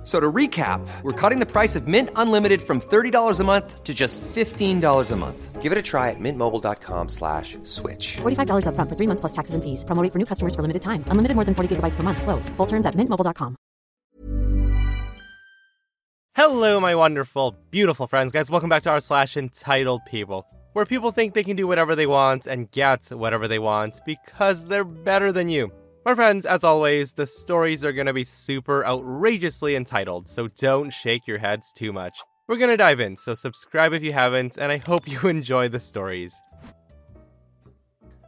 F- So to recap, we're cutting the price of Mint Unlimited from $30 a month to just $15 a month. Give it a try at mintmobile.com slash switch. $45 upfront for three months plus taxes and fees. Promo rate for new customers for limited time. Unlimited more than 40 gigabytes per month. Slows. Full terms at mintmobile.com. Hello, my wonderful, beautiful friends, guys. Welcome back to our slash entitled people, where people think they can do whatever they want and get whatever they want because they're better than you. My friends, as always, the stories are going to be super outrageously entitled, so don't shake your heads too much. We're going to dive in, so subscribe if you haven't, and I hope you enjoy the stories.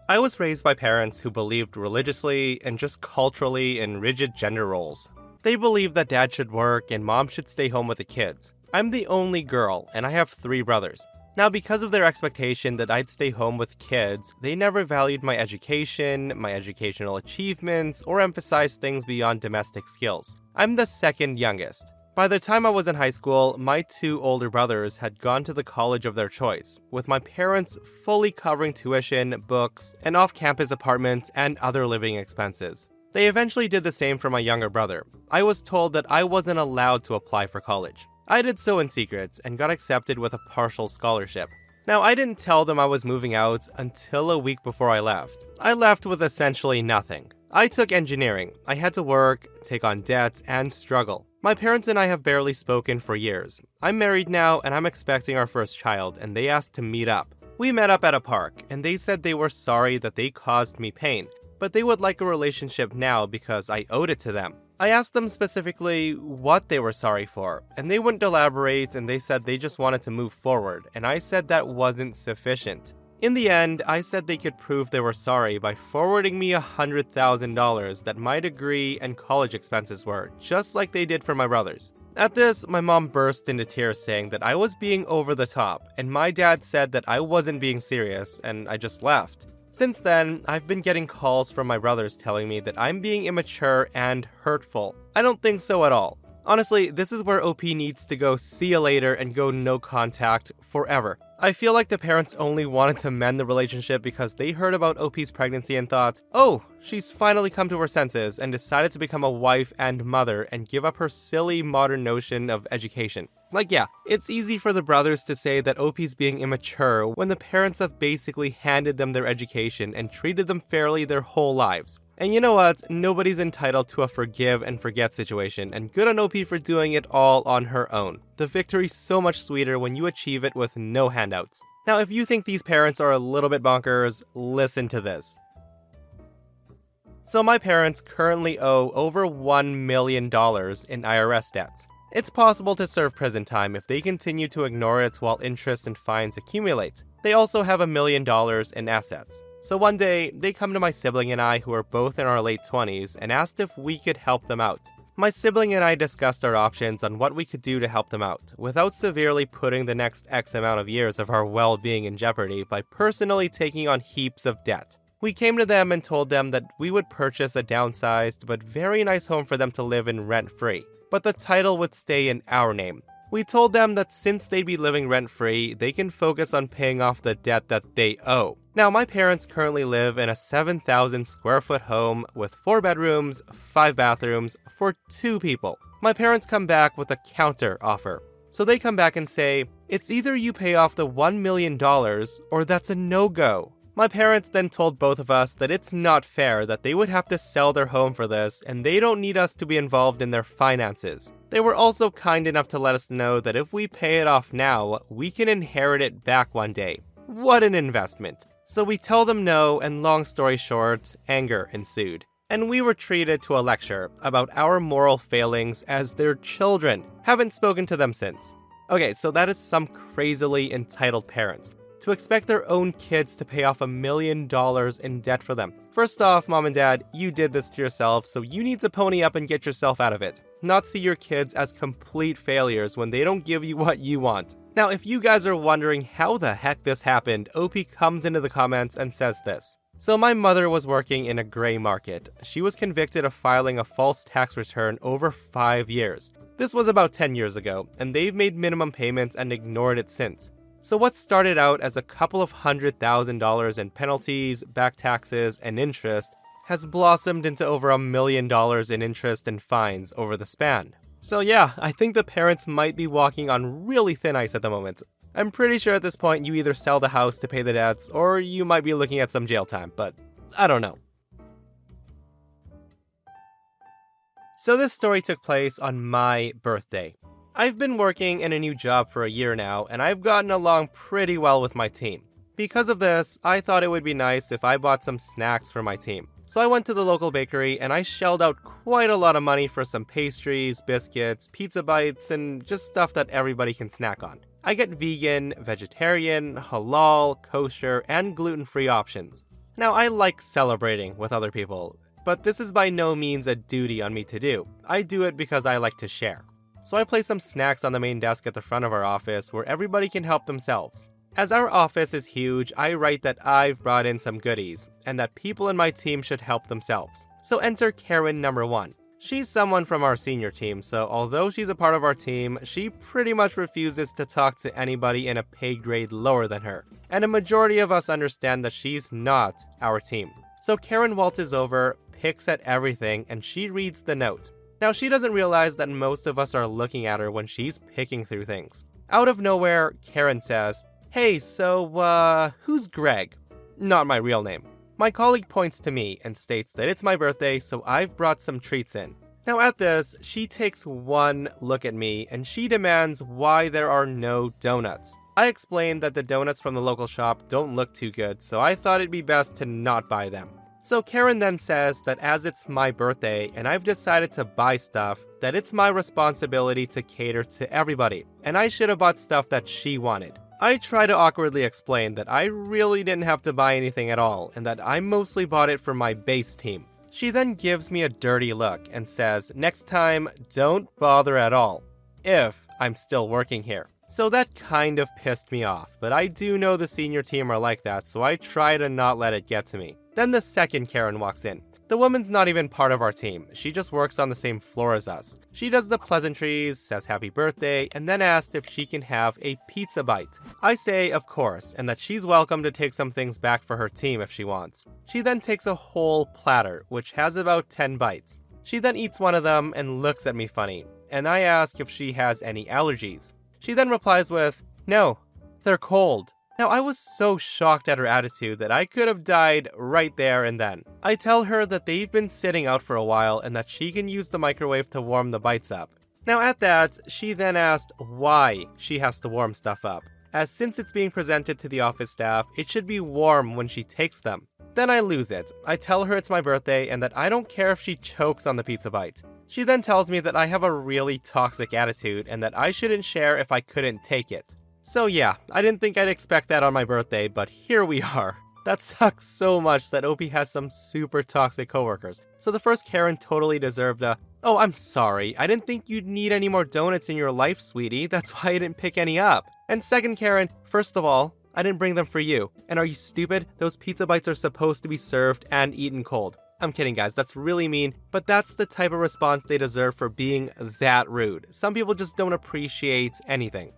I was raised by parents who believed religiously and just culturally in rigid gender roles. They believed that dad should work and mom should stay home with the kids. I'm the only girl, and I have three brothers. Now, because of their expectation that I'd stay home with kids, they never valued my education, my educational achievements, or emphasized things beyond domestic skills. I'm the second youngest. By the time I was in high school, my two older brothers had gone to the college of their choice, with my parents fully covering tuition, books, an off campus apartment, and other living expenses. They eventually did the same for my younger brother. I was told that I wasn't allowed to apply for college. I did so in secret and got accepted with a partial scholarship. Now, I didn't tell them I was moving out until a week before I left. I left with essentially nothing. I took engineering. I had to work, take on debt, and struggle. My parents and I have barely spoken for years. I'm married now and I'm expecting our first child, and they asked to meet up. We met up at a park, and they said they were sorry that they caused me pain, but they would like a relationship now because I owed it to them. I asked them specifically what they were sorry for, and they wouldn't elaborate and they said they just wanted to move forward, and I said that wasn't sufficient. In the end, I said they could prove they were sorry by forwarding me $100,000 that my degree and college expenses were, just like they did for my brothers. At this, my mom burst into tears saying that I was being over the top, and my dad said that I wasn't being serious, and I just left. Since then, I've been getting calls from my brothers telling me that I'm being immature and hurtful. I don't think so at all. Honestly, this is where OP needs to go see you later and go no contact forever. I feel like the parents only wanted to mend the relationship because they heard about OP's pregnancy and thought, oh, she's finally come to her senses and decided to become a wife and mother and give up her silly modern notion of education. Like, yeah, it's easy for the brothers to say that OP's being immature when the parents have basically handed them their education and treated them fairly their whole lives. And you know what? Nobody's entitled to a forgive and forget situation, and good on OP for doing it all on her own. The victory's so much sweeter when you achieve it with no handouts. Now, if you think these parents are a little bit bonkers, listen to this. So, my parents currently owe over $1 million in IRS debts. It's possible to serve prison time if they continue to ignore it while interest and fines accumulate. They also have a million dollars in assets. So one day, they come to my sibling and I, who are both in our late 20s, and asked if we could help them out. My sibling and I discussed our options on what we could do to help them out, without severely putting the next X amount of years of our well being in jeopardy by personally taking on heaps of debt. We came to them and told them that we would purchase a downsized but very nice home for them to live in rent free, but the title would stay in our name. We told them that since they'd be living rent free, they can focus on paying off the debt that they owe. Now, my parents currently live in a 7,000 square foot home with four bedrooms, five bathrooms for two people. My parents come back with a counter offer. So they come back and say, it's either you pay off the $1 million or that's a no go. My parents then told both of us that it's not fair that they would have to sell their home for this and they don't need us to be involved in their finances. They were also kind enough to let us know that if we pay it off now, we can inherit it back one day. What an investment. So we tell them no, and long story short, anger ensued. And we were treated to a lecture about our moral failings as their children. Haven't spoken to them since. Okay, so that is some crazily entitled parents to expect their own kids to pay off a million dollars in debt for them. First off, mom and dad, you did this to yourself, so you need to pony up and get yourself out of it. Not see your kids as complete failures when they don't give you what you want. Now, if you guys are wondering how the heck this happened, OP comes into the comments and says this. So, my mother was working in a gray market. She was convicted of filing a false tax return over five years. This was about 10 years ago, and they've made minimum payments and ignored it since. So, what started out as a couple of hundred thousand dollars in penalties, back taxes, and interest has blossomed into over a million dollars in interest and fines over the span. So, yeah, I think the parents might be walking on really thin ice at the moment. I'm pretty sure at this point you either sell the house to pay the debts or you might be looking at some jail time, but I don't know. So, this story took place on my birthday. I've been working in a new job for a year now, and I've gotten along pretty well with my team. Because of this, I thought it would be nice if I bought some snacks for my team. So I went to the local bakery and I shelled out quite a lot of money for some pastries, biscuits, pizza bites, and just stuff that everybody can snack on. I get vegan, vegetarian, halal, kosher, and gluten free options. Now, I like celebrating with other people, but this is by no means a duty on me to do. I do it because I like to share. So I place some snacks on the main desk at the front of our office where everybody can help themselves. As our office is huge, I write that I've brought in some goodies, and that people in my team should help themselves. So enter Karen number one. She's someone from our senior team, so although she's a part of our team, she pretty much refuses to talk to anybody in a pay grade lower than her. And a majority of us understand that she's not our team. So Karen waltzes over, picks at everything, and she reads the note. Now, she doesn't realize that most of us are looking at her when she's picking through things. Out of nowhere, Karen says, Hey, so, uh, who's Greg? Not my real name. My colleague points to me and states that it's my birthday, so I've brought some treats in. Now, at this, she takes one look at me and she demands why there are no donuts. I explain that the donuts from the local shop don't look too good, so I thought it'd be best to not buy them. So Karen then says that as it's my birthday and I've decided to buy stuff, that it's my responsibility to cater to everybody, and I should have bought stuff that she wanted. I try to awkwardly explain that I really didn't have to buy anything at all and that I mostly bought it for my base team. She then gives me a dirty look and says, Next time, don't bother at all. If I'm still working here. So that kind of pissed me off, but I do know the senior team are like that, so I try to not let it get to me. Then the second Karen walks in. The woman's not even part of our team, she just works on the same floor as us. She does the pleasantries, says happy birthday, and then asks if she can have a pizza bite. I say, of course, and that she's welcome to take some things back for her team if she wants. She then takes a whole platter, which has about 10 bites. She then eats one of them and looks at me funny, and I ask if she has any allergies. She then replies with, No, they're cold. Now, I was so shocked at her attitude that I could have died right there and then. I tell her that they've been sitting out for a while and that she can use the microwave to warm the bites up. Now, at that, she then asked why she has to warm stuff up, as since it's being presented to the office staff, it should be warm when she takes them. Then I lose it. I tell her it's my birthday and that I don't care if she chokes on the pizza bite. She then tells me that I have a really toxic attitude and that I shouldn't share if I couldn't take it. So yeah, I didn't think I'd expect that on my birthday, but here we are. That sucks so much that OP has some super toxic coworkers. So the first Karen totally deserved a, oh, I'm sorry, I didn't think you'd need any more donuts in your life, sweetie, that's why I didn't pick any up. And second Karen, first of all, I didn't bring them for you. And are you stupid? Those pizza bites are supposed to be served and eaten cold. I'm kidding, guys, that's really mean, but that's the type of response they deserve for being that rude. Some people just don't appreciate anything.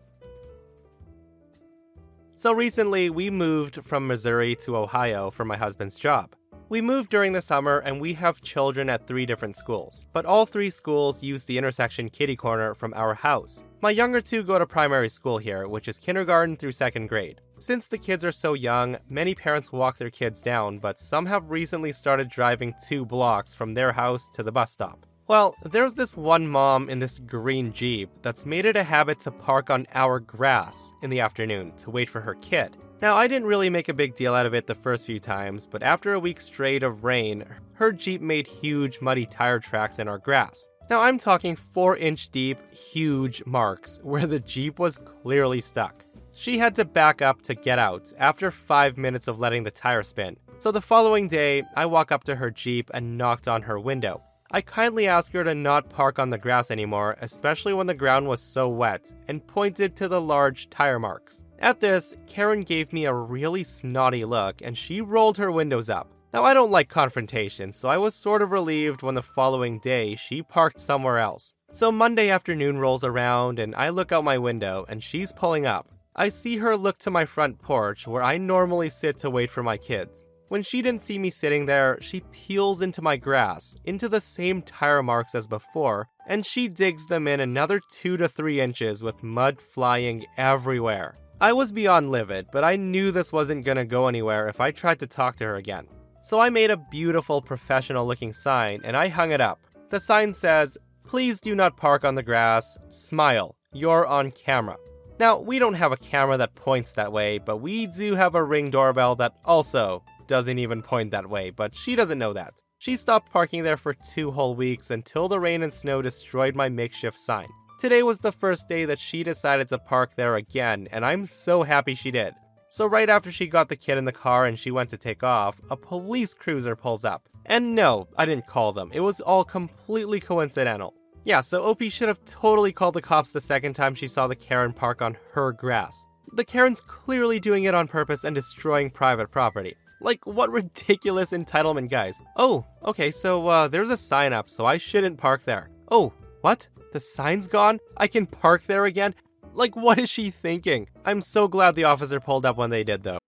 So recently, we moved from Missouri to Ohio for my husband's job. We moved during the summer and we have children at three different schools, but all three schools use the intersection kitty corner from our house. My younger two go to primary school here, which is kindergarten through second grade. Since the kids are so young, many parents walk their kids down, but some have recently started driving two blocks from their house to the bus stop. Well, there's this one mom in this green Jeep that's made it a habit to park on our grass in the afternoon to wait for her kid. Now, I didn't really make a big deal out of it the first few times, but after a week straight of rain, her Jeep made huge muddy tire tracks in our grass. Now, I'm talking 4 inch deep, huge marks where the Jeep was clearly stuck. She had to back up to get out after 5 minutes of letting the tire spin. So the following day, I walk up to her Jeep and knocked on her window. I kindly asked her to not park on the grass anymore, especially when the ground was so wet, and pointed to the large tire marks. At this, Karen gave me a really snotty look and she rolled her windows up. Now, I don't like confrontation, so I was sort of relieved when the following day she parked somewhere else. So Monday afternoon rolls around and I look out my window and she's pulling up. I see her look to my front porch where I normally sit to wait for my kids. When she didn't see me sitting there, she peels into my grass, into the same tire marks as before, and she digs them in another 2 to 3 inches with mud flying everywhere. I was beyond livid, but I knew this wasn't gonna go anywhere if I tried to talk to her again. So I made a beautiful professional looking sign and I hung it up. The sign says, Please do not park on the grass. Smile. You're on camera. Now, we don't have a camera that points that way, but we do have a ring doorbell that also doesn't even point that way, but she doesn't know that. She stopped parking there for two whole weeks until the rain and snow destroyed my makeshift sign. Today was the first day that she decided to park there again, and I'm so happy she did. So, right after she got the kid in the car and she went to take off, a police cruiser pulls up. And no, I didn't call them, it was all completely coincidental. Yeah, so OP should have totally called the cops the second time she saw the Karen park on her grass. The Karen's clearly doing it on purpose and destroying private property. Like, what ridiculous entitlement, guys. Oh, okay, so uh, there's a sign up, so I shouldn't park there. Oh, what? The sign's gone? I can park there again? Like, what is she thinking? I'm so glad the officer pulled up when they did, though.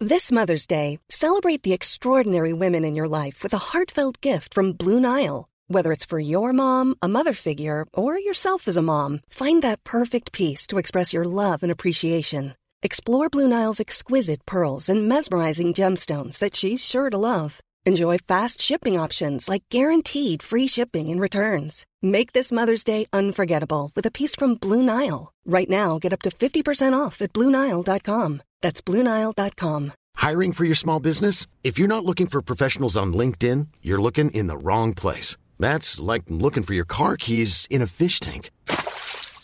This Mother's Day, celebrate the extraordinary women in your life with a heartfelt gift from Blue Nile. Whether it's for your mom, a mother figure, or yourself as a mom, find that perfect piece to express your love and appreciation. Explore Blue Nile's exquisite pearls and mesmerizing gemstones that she's sure to love. Enjoy fast shipping options like guaranteed free shipping and returns. Make this Mother's Day unforgettable with a piece from Blue Nile. Right now, get up to 50% off at BlueNile.com. That's BlueNile.com. Hiring for your small business? If you're not looking for professionals on LinkedIn, you're looking in the wrong place. That's like looking for your car keys in a fish tank.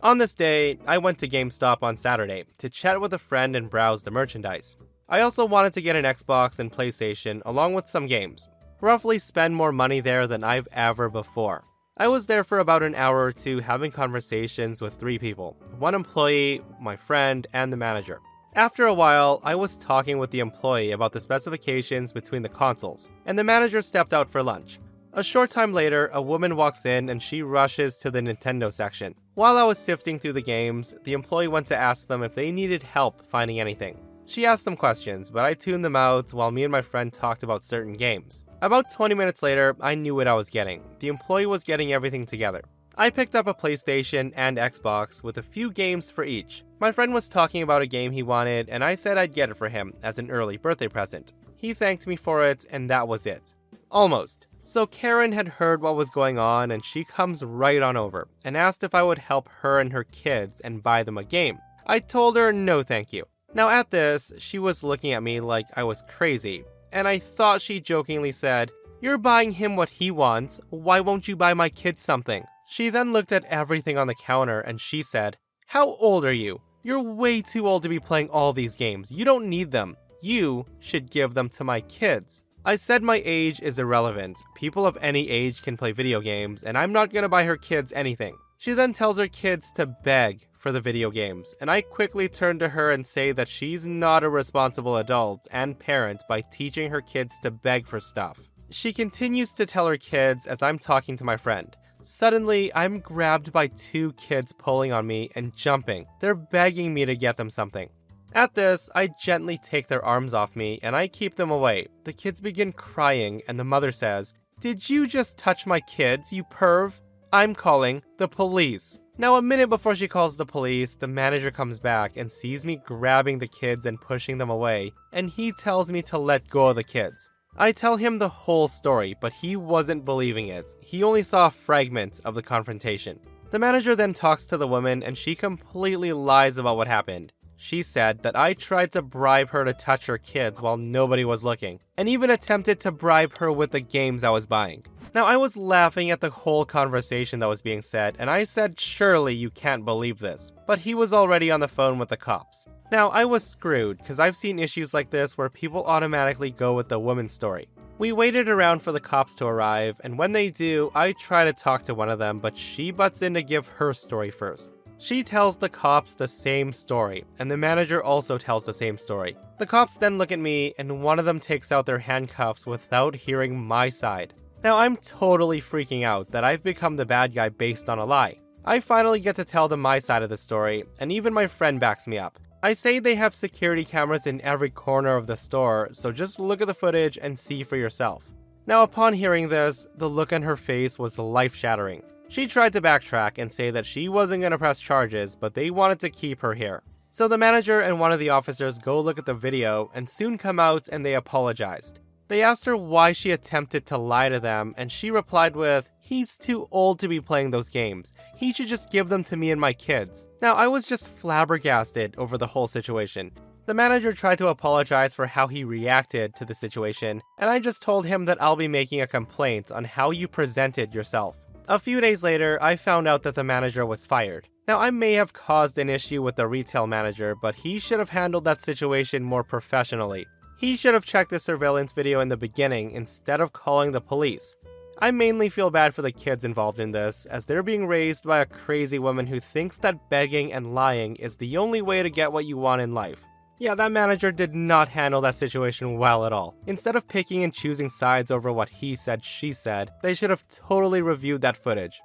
On this day, I went to GameStop on Saturday to chat with a friend and browse the merchandise. I also wanted to get an Xbox and PlayStation along with some games. Roughly spend more money there than I've ever before. I was there for about an hour or two having conversations with three people one employee, my friend, and the manager. After a while, I was talking with the employee about the specifications between the consoles, and the manager stepped out for lunch. A short time later, a woman walks in and she rushes to the Nintendo section. While I was sifting through the games, the employee went to ask them if they needed help finding anything. She asked them questions, but I tuned them out while me and my friend talked about certain games. About 20 minutes later, I knew what I was getting. The employee was getting everything together. I picked up a PlayStation and Xbox with a few games for each. My friend was talking about a game he wanted, and I said I'd get it for him as an early birthday present. He thanked me for it, and that was it. Almost. So Karen had heard what was going on, and she comes right on over and asked if I would help her and her kids and buy them a game. I told her no thank you. Now, at this, she was looking at me like I was crazy, and I thought she jokingly said, You're buying him what he wants, why won't you buy my kids something? She then looked at everything on the counter and she said, How old are you? You're way too old to be playing all these games. You don't need them. You should give them to my kids. I said my age is irrelevant. People of any age can play video games, and I'm not gonna buy her kids anything. She then tells her kids to beg for the video games, and I quickly turn to her and say that she's not a responsible adult and parent by teaching her kids to beg for stuff. She continues to tell her kids as I'm talking to my friend. Suddenly, I'm grabbed by two kids pulling on me and jumping. They're begging me to get them something. At this, I gently take their arms off me and I keep them away. The kids begin crying, and the mother says, Did you just touch my kids, you perv? I'm calling the police. Now, a minute before she calls the police, the manager comes back and sees me grabbing the kids and pushing them away, and he tells me to let go of the kids. I tell him the whole story, but he wasn't believing it. He only saw fragments of the confrontation. The manager then talks to the woman, and she completely lies about what happened. She said that I tried to bribe her to touch her kids while nobody was looking, and even attempted to bribe her with the games I was buying. Now, I was laughing at the whole conversation that was being said, and I said, Surely you can't believe this. But he was already on the phone with the cops. Now, I was screwed, because I've seen issues like this where people automatically go with the woman's story. We waited around for the cops to arrive, and when they do, I try to talk to one of them, but she butts in to give her story first. She tells the cops the same story, and the manager also tells the same story. The cops then look at me, and one of them takes out their handcuffs without hearing my side. Now, I'm totally freaking out that I've become the bad guy based on a lie. I finally get to tell them my side of the story, and even my friend backs me up. I say they have security cameras in every corner of the store, so just look at the footage and see for yourself. Now, upon hearing this, the look on her face was life shattering. She tried to backtrack and say that she wasn't going to press charges, but they wanted to keep her here. So the manager and one of the officers go look at the video and soon come out and they apologized. They asked her why she attempted to lie to them, and she replied with, He's too old to be playing those games. He should just give them to me and my kids. Now, I was just flabbergasted over the whole situation. The manager tried to apologize for how he reacted to the situation, and I just told him that I'll be making a complaint on how you presented yourself. A few days later, I found out that the manager was fired. Now, I may have caused an issue with the retail manager, but he should have handled that situation more professionally. He should have checked the surveillance video in the beginning instead of calling the police. I mainly feel bad for the kids involved in this, as they're being raised by a crazy woman who thinks that begging and lying is the only way to get what you want in life. Yeah, that manager did not handle that situation well at all. Instead of picking and choosing sides over what he said, she said, they should have totally reviewed that footage.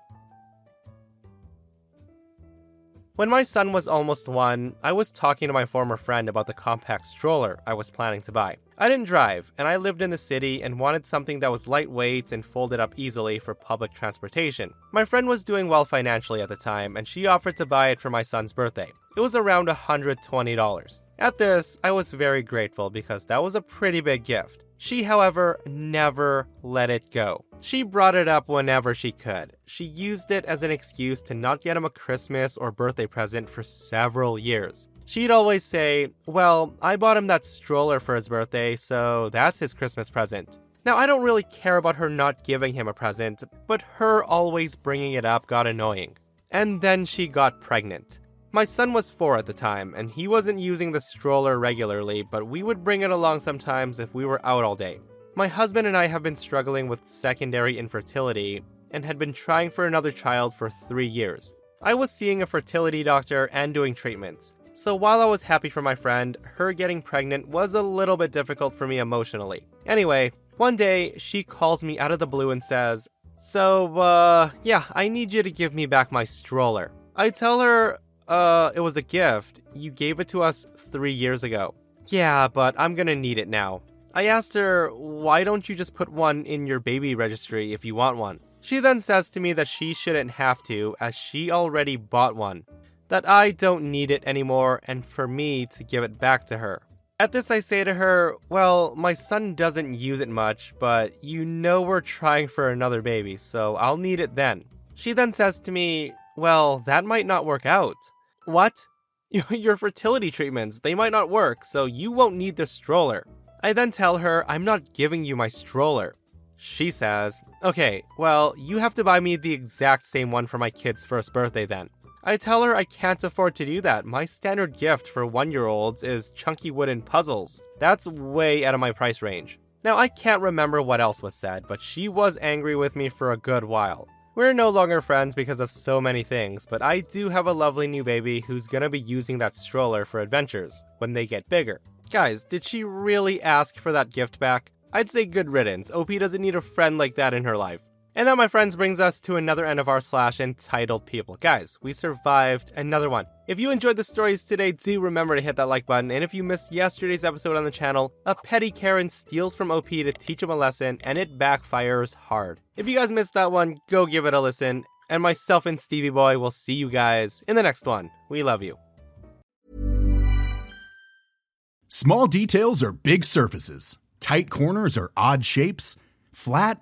When my son was almost one, I was talking to my former friend about the compact stroller I was planning to buy. I didn't drive, and I lived in the city and wanted something that was lightweight and folded up easily for public transportation. My friend was doing well financially at the time, and she offered to buy it for my son's birthday. It was around $120. At this, I was very grateful because that was a pretty big gift. She, however, never let it go. She brought it up whenever she could. She used it as an excuse to not get him a Christmas or birthday present for several years. She'd always say, Well, I bought him that stroller for his birthday, so that's his Christmas present. Now, I don't really care about her not giving him a present, but her always bringing it up got annoying. And then she got pregnant. My son was four at the time, and he wasn't using the stroller regularly, but we would bring it along sometimes if we were out all day. My husband and I have been struggling with secondary infertility and had been trying for another child for three years. I was seeing a fertility doctor and doing treatments. So while I was happy for my friend, her getting pregnant was a little bit difficult for me emotionally. Anyway, one day she calls me out of the blue and says, So, uh, yeah, I need you to give me back my stroller. I tell her, uh, it was a gift. You gave it to us three years ago. Yeah, but I'm gonna need it now. I asked her, why don't you just put one in your baby registry if you want one? She then says to me that she shouldn't have to, as she already bought one. That I don't need it anymore, and for me to give it back to her. At this, I say to her, Well, my son doesn't use it much, but you know we're trying for another baby, so I'll need it then. She then says to me, Well, that might not work out. What? Your fertility treatments, they might not work, so you won't need the stroller. I then tell her I'm not giving you my stroller. She says, Okay, well, you have to buy me the exact same one for my kid's first birthday then. I tell her I can't afford to do that. My standard gift for one year olds is chunky wooden puzzles. That's way out of my price range. Now, I can't remember what else was said, but she was angry with me for a good while. We're no longer friends because of so many things, but I do have a lovely new baby who's gonna be using that stroller for adventures when they get bigger. Guys, did she really ask for that gift back? I'd say good riddance. OP doesn't need a friend like that in her life. And that, my friends, brings us to another end of our slash entitled people. Guys, we survived another one. If you enjoyed the stories today, do remember to hit that like button. And if you missed yesterday's episode on the channel, a petty Karen steals from OP to teach him a lesson, and it backfires hard. If you guys missed that one, go give it a listen. And myself and Stevie Boy will see you guys in the next one. We love you. Small details are big surfaces, tight corners are odd shapes, flat,